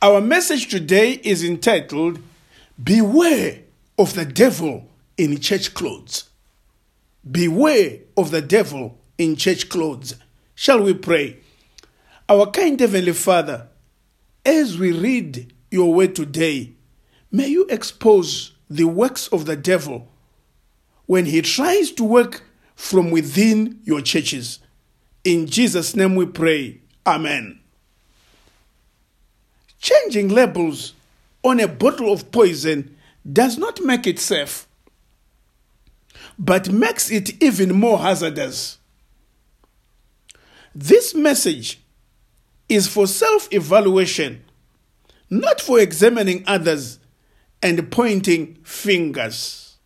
Our message today is entitled Beware of the Devil in Church Clothes. Beware of the Devil in Church Clothes. Shall we pray? Our kind Heavenly Father, as we read your word today, may you expose the works of the devil when he tries to work from within your churches. In Jesus' name we pray. Amen. Changing labels on a bottle of poison does not make it safe, but makes it even more hazardous. This message is for self evaluation, not for examining others and pointing fingers.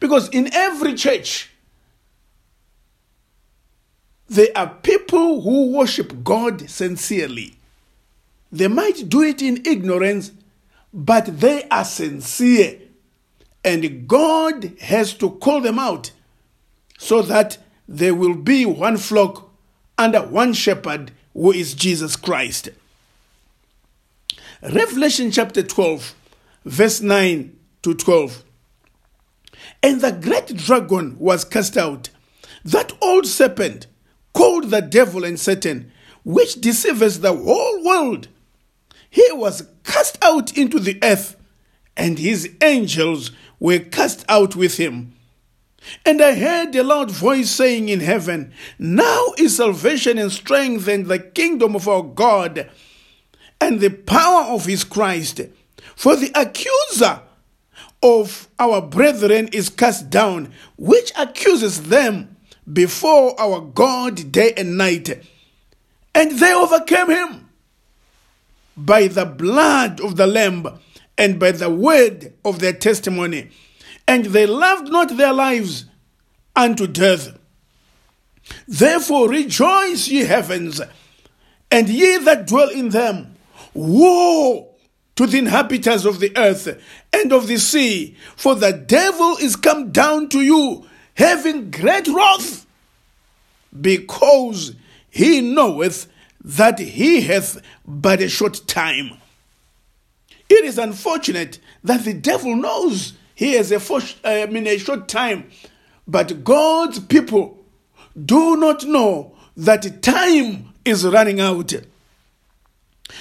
Because in every church, there are people who worship God sincerely. They might do it in ignorance, but they are sincere. And God has to call them out so that there will be one flock under one shepherd who is Jesus Christ. Revelation chapter 12, verse 9 to 12. And the great dragon was cast out, that old serpent called the devil and Satan, which deceives the whole world. He was cast out into the earth, and his angels were cast out with him. And I heard a loud voice saying in heaven, Now is salvation and strength and the kingdom of our God and the power of his Christ. For the accuser of our brethren is cast down, which accuses them before our God day and night. And they overcame him by the blood of the Lamb and by the word of their testimony. And they loved not their lives unto death. Therefore rejoice, ye heavens, and ye that dwell in them. Woe to the inhabitants of the earth and of the sea, for the devil is come down to you, having great wrath, because he knoweth that he hath but a short time. It is unfortunate that the devil knows he has a, for, I mean, a short time, but God's people do not know that time is running out.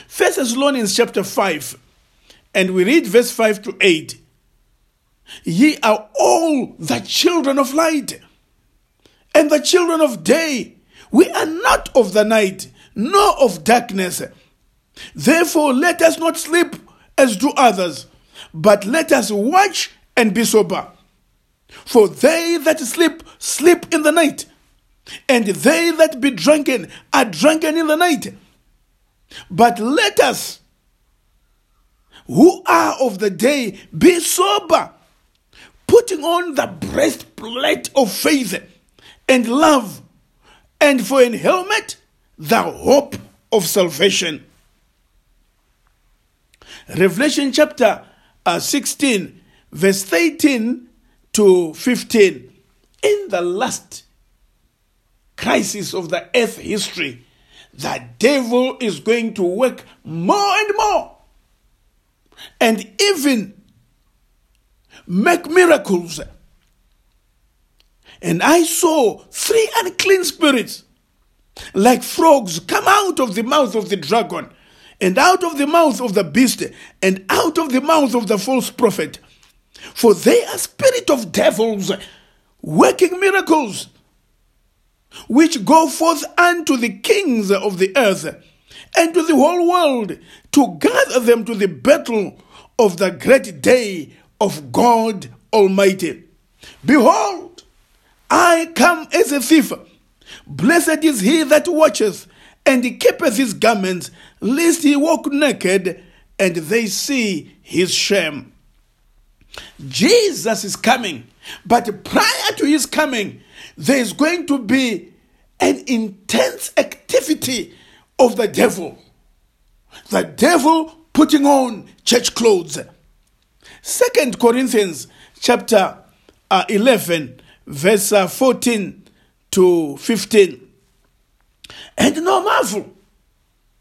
First Thessalonians chapter 5, and we read verse 5 to 8. Ye are all the children of light and the children of day. We are not of the night, nor of darkness. Therefore, let us not sleep as do others, but let us watch and be sober. For they that sleep, sleep in the night, and they that be drunken are drunken in the night. But let us, who are of the day, be sober, putting on the breastplate of faith and love, and for an helmet, the hope of salvation. Revelation chapter uh, 16, verse 13 to 15. In the last crisis of the earth history, the devil is going to work more and more and even make miracles. And I saw three unclean spirits like frogs come out of the mouth of the dragon and out of the mouth of the beast and out of the mouth of the false prophet. For they are spirit of devils working miracles which go forth unto the kings of the earth and to the whole world to gather them to the battle of the great day of God Almighty. Behold, I come as a thief. Blessed is he that watcheth and keepeth his garments, lest he walk naked and they see his shame. Jesus is coming, but prior to his coming, there is going to be an intense activity of the devil. The devil putting on church clothes. Second Corinthians chapter uh, 11 verse uh, 14 to 15. And no marvel,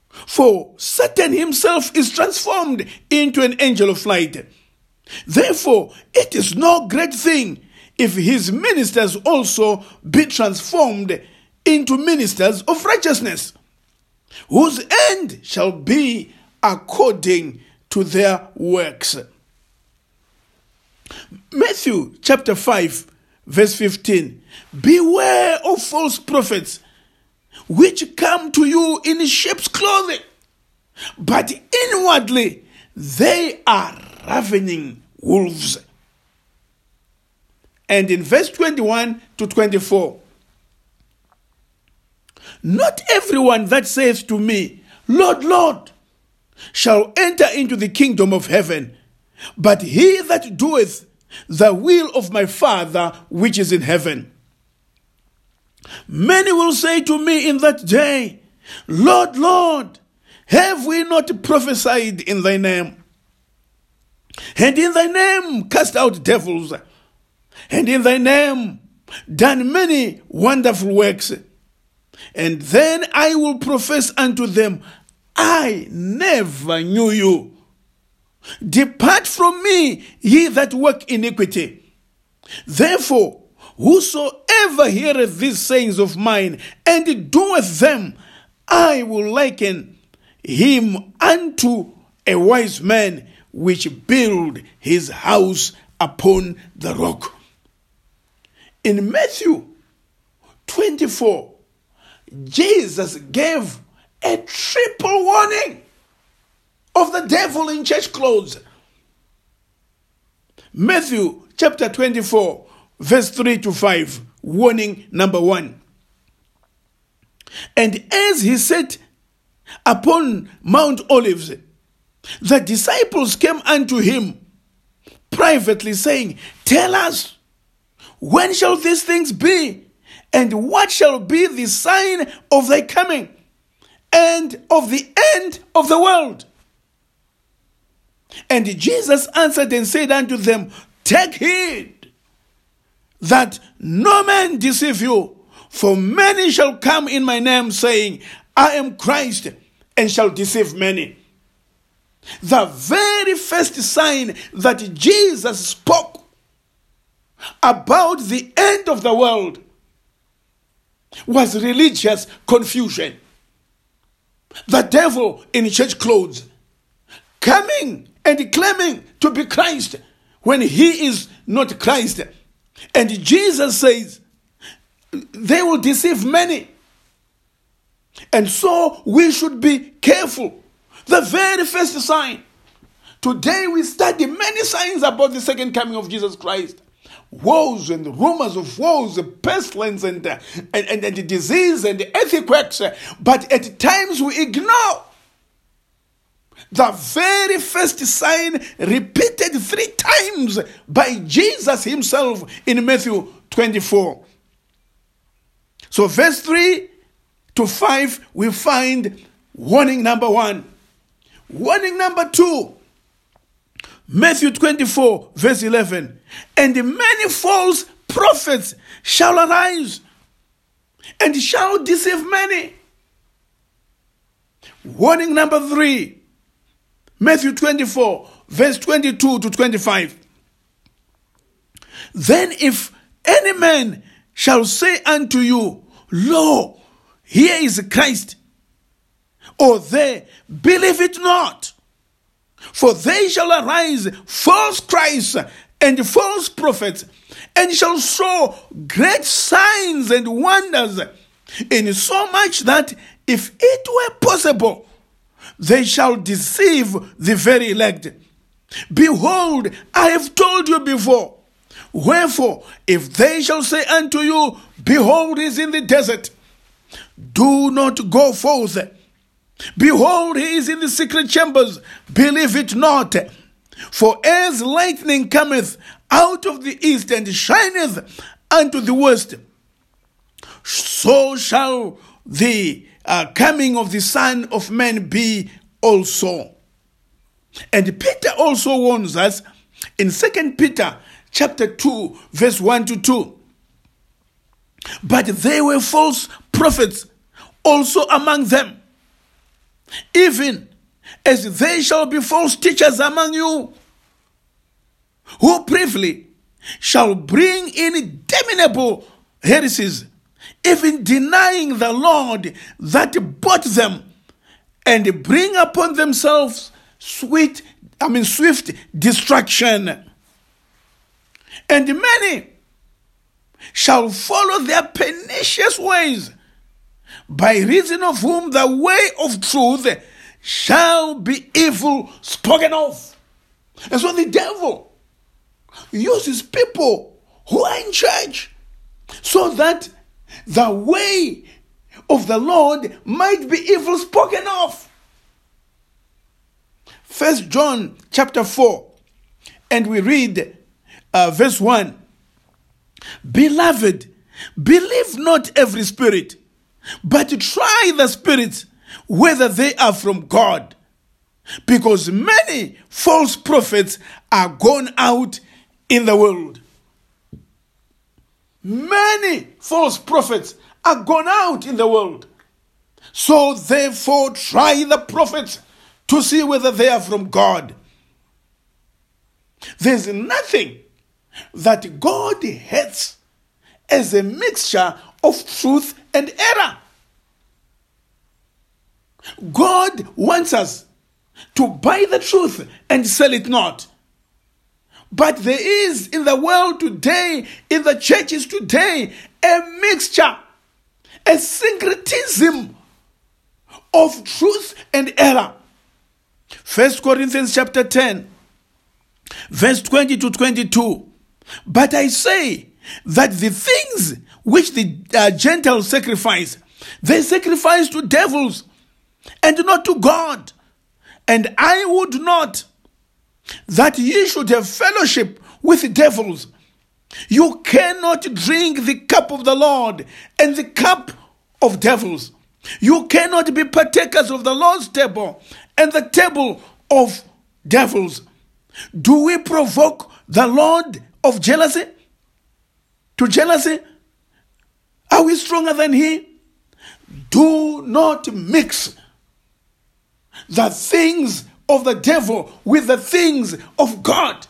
For Satan himself is transformed into an angel of light. Therefore, it is no great thing if his ministers also be transformed into ministers of righteousness, whose end shall be according to their works. Matthew chapter 5, verse 15 Beware of false prophets which come to you in sheep's clothing, but inwardly they are ravening wolves. And in verse 21 to 24, not everyone that says to me, Lord, Lord, shall enter into the kingdom of heaven, but he that doeth the will of my Father which is in heaven. Many will say to me in that day, Lord, Lord, have we not prophesied in thy name? And in thy name cast out devils, and in thy name done many wonderful works. And then I will profess unto them, I never knew you. Depart from me, ye that work iniquity. Therefore, whosoever heareth these sayings of mine and doeth them, I will liken him unto a wise man which build his house upon the rock. In Matthew 24, Jesus gave a triple warning of the devil in church clothes. Matthew chapter 24, verse 3 to 5, warning number one. And as he sat upon Mount Olives, the disciples came unto him privately, saying, Tell us, when shall these things be? And what shall be the sign of thy coming and of the end of the world? And Jesus answered and said unto them, Take heed that no man deceive you, for many shall come in my name, saying, I am Christ, and shall deceive many. The very first sign that Jesus spoke about the end of the world was religious confusion. The devil in church clothes coming and claiming to be Christ when he is not Christ. And Jesus says, they will deceive many. And so we should be careful. The very first sign. Today we study many signs about the second coming of Jesus Christ. Woes and rumors of woes, pestilence and, uh, and, and, and disease and earthquakes. But at times we ignore the very first sign repeated three times by Jesus himself in Matthew 24. So, verse 3 to 5, we find warning number one. Warning number two, Matthew 24, verse 11. And many false prophets shall arise and shall deceive many. Warning number three, Matthew 24, verse 22 to 25. Then if any man shall say unto you, Lo, here is Christ, or there, believe it not. For they shall arise false Christs and false prophets, and shall show great signs and wonders, in so much that if it were possible, they shall deceive the very elect. Behold, I have told you before. Wherefore, if they shall say unto you, Behold, he is in the desert, do not go forth. Behold, he is in the secret chambers, believe it not. For as lightning cometh out of the east and shineth unto the west, so shall the uh, coming of the Son of Man be also. And Peter also warns us in Second Peter chapter 2, verse 1 to 2. But there were false prophets also among them, even as there shall be false teachers among you, who briefly shall bring in damnable heresies, even denying the Lord that bought them, and bring upon themselves sweet, I mean, swift destruction. And many shall follow their pernicious ways, by reason of whom the way of truth shall be evil spoken of. And so the devil uses people who are in church so that the way of the Lord might be evil spoken of. First John chapter 4, and we read uh, verse 1 Beloved, believe not every spirit, but try the spirits whether they are from God. Because many false prophets are gone out in the world. Many false prophets are gone out in the world. So therefore, try the prophets to see whether they are from God. There's nothing that God hates as a mixture of truth and error. God wants us to buy the truth and sell it not. But there is in the world today, in the churches today, a mixture, a syncretism of truth and error. First Corinthians chapter 10, verse 20 to 22. But I say that the things which the uh, Gentiles sacrifice, they sacrifice to devils and not to God. And I would not that ye should have fellowship with devils. You cannot drink the cup of the Lord and the cup of devils. You cannot be partakers of the Lord's table and the table of devils. Do we provoke the Lord of jealousy? To jealousy? Are we stronger than He? Do not mix the things of the devil with the things of God.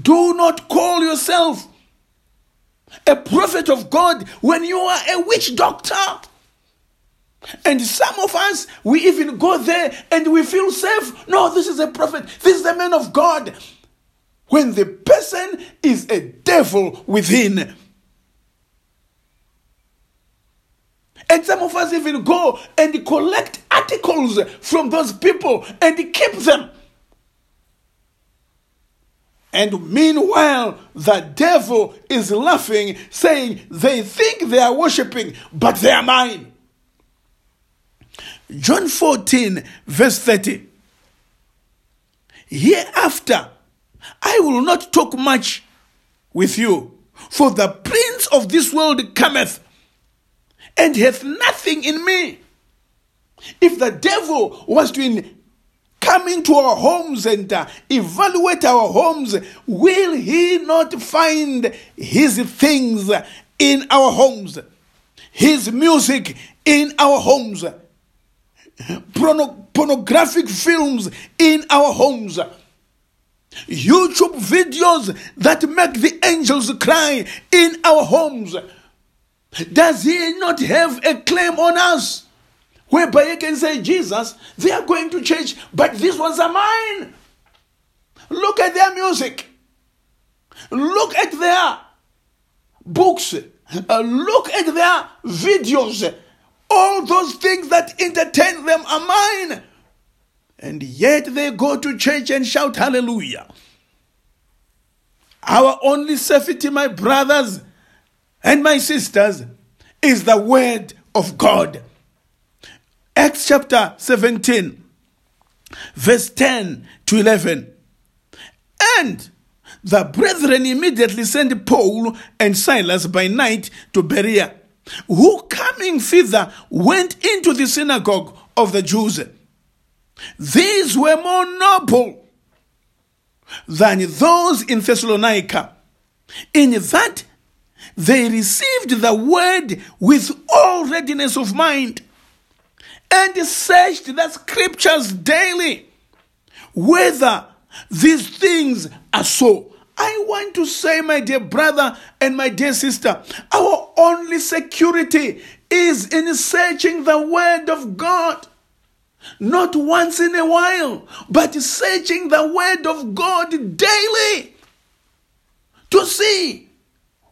Do not call yourself a prophet of God when you are a witch doctor. And some of us, we even go there and we feel safe. No, this is a prophet, this is a man of God. When the person is a devil within. And some of us even go and collect articles from those people and keep them. And meanwhile, the devil is laughing, saying, They think they are worshiping, but they are mine. John 14, verse 30. Hereafter, I will not talk much with you, for the prince of this world cometh and hath nothing in me. If the devil was to in, come into our homes and uh, evaluate our homes, will he not find his things in our homes? His music in our homes? Porno- pornographic films in our homes? YouTube videos that make the angels cry in our homes? Does he not have a claim on us? Whereby he can say, Jesus, they are going to church, but these ones are mine. Look at their music. Look at their books. Uh, look at their videos. All those things that entertain them are mine. And yet they go to church and shout hallelujah. Our only safety, my brothers and my sisters, is the word of God. Acts chapter 17, verse 10 to 11. And the brethren immediately sent Paul and Silas by night to Berea, who coming thither went into the synagogue of the Jews. These were more noble than those in Thessalonica, in that they received the word with all readiness of mind and searched the scriptures daily whether these things are so. I want to say, my dear brother and my dear sister, our only security is in searching the Word of God. Not once in a while, but searching the Word of God daily to see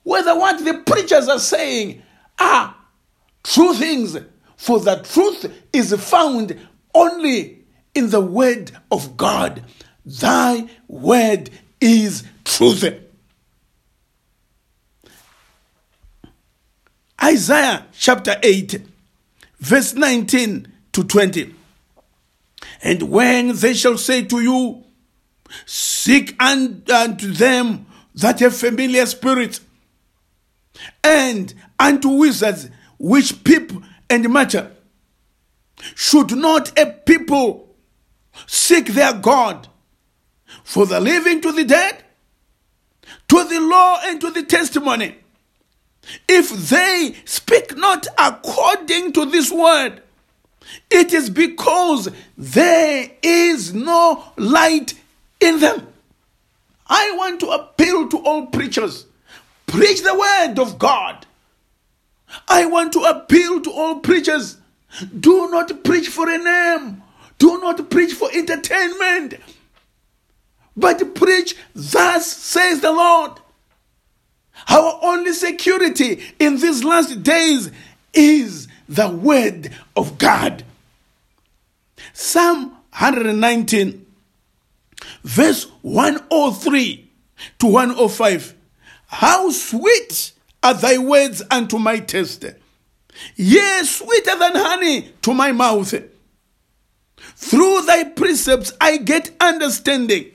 whether what the preachers are saying are true things. For the truth is found only in the Word of God. Thy Word is truth. Isaiah chapter 8, verse 19 to 20. And when they shall say to you, Seek unto them that have familiar spirits, and unto wizards which peep and matter, should not a people seek their God for the living to the dead, to the law and to the testimony? If they speak not according to this word, it is because there is no light in them. I want to appeal to all preachers preach the word of God. I want to appeal to all preachers do not preach for a name, do not preach for entertainment, but preach, Thus says the Lord. Our only security in these last days is the word of God. Psalm 119, verse 103 to 105. How sweet are thy words unto my taste, yea, sweeter than honey to my mouth. Through thy precepts I get understanding.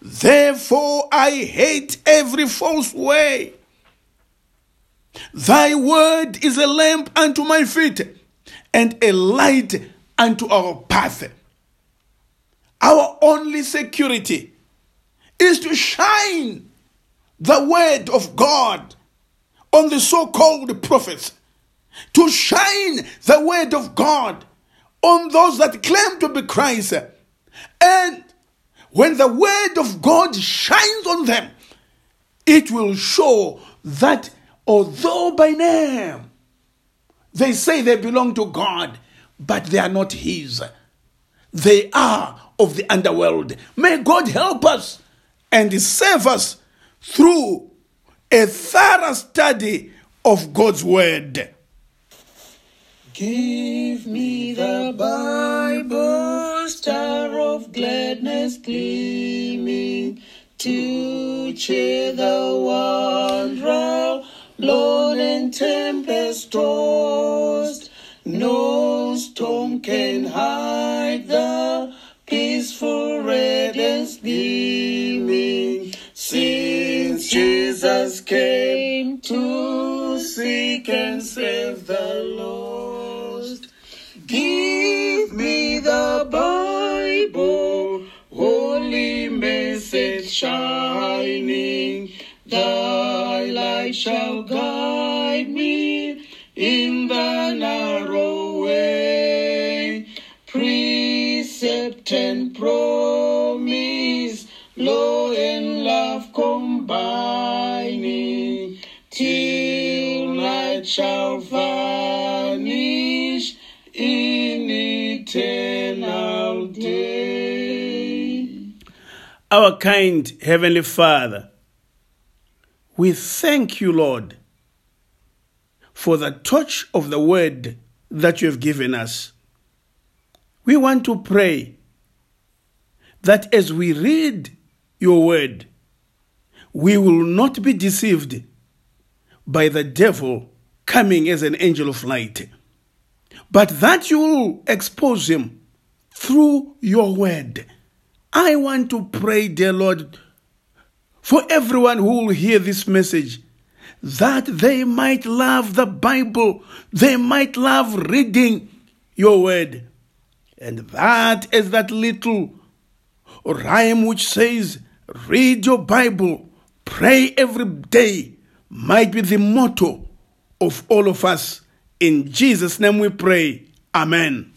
Therefore I hate every false way. Thy word is a lamp unto my feet and a light unto our path. Our only security is to shine the word of God on the so called prophets, to shine the word of God on those that claim to be Christ. And when the word of God shines on them, it will show that although by name they say they belong to God, but they are not His. They are of the underworld. May God help us and save us through a thorough study of God's Word. Give me the Bible, star of gladness gleaming, to cheer the wanderer, Lord and tempest tossed. No storm can hide the peaceful radiance Jesus came to seek and save the lost. Give me the Bible, holy message shining. Thy light shall guide me in the narrow way. Precept and promise, law and love combining, shall vanish in eternal day. Our kind Heavenly Father, we thank you, Lord, for the touch of the word that you have given us. We want to pray that as we read your word, we will not be deceived by the devil coming as an angel of light, but that you will expose him through your word. I want to pray, dear Lord, for everyone who will hear this message that they might love the Bible, they might love reading your word. And that is that little rhyme which says, Read your Bible, pray every day, might be the motto of all of us. In Jesus' name we pray. Amen.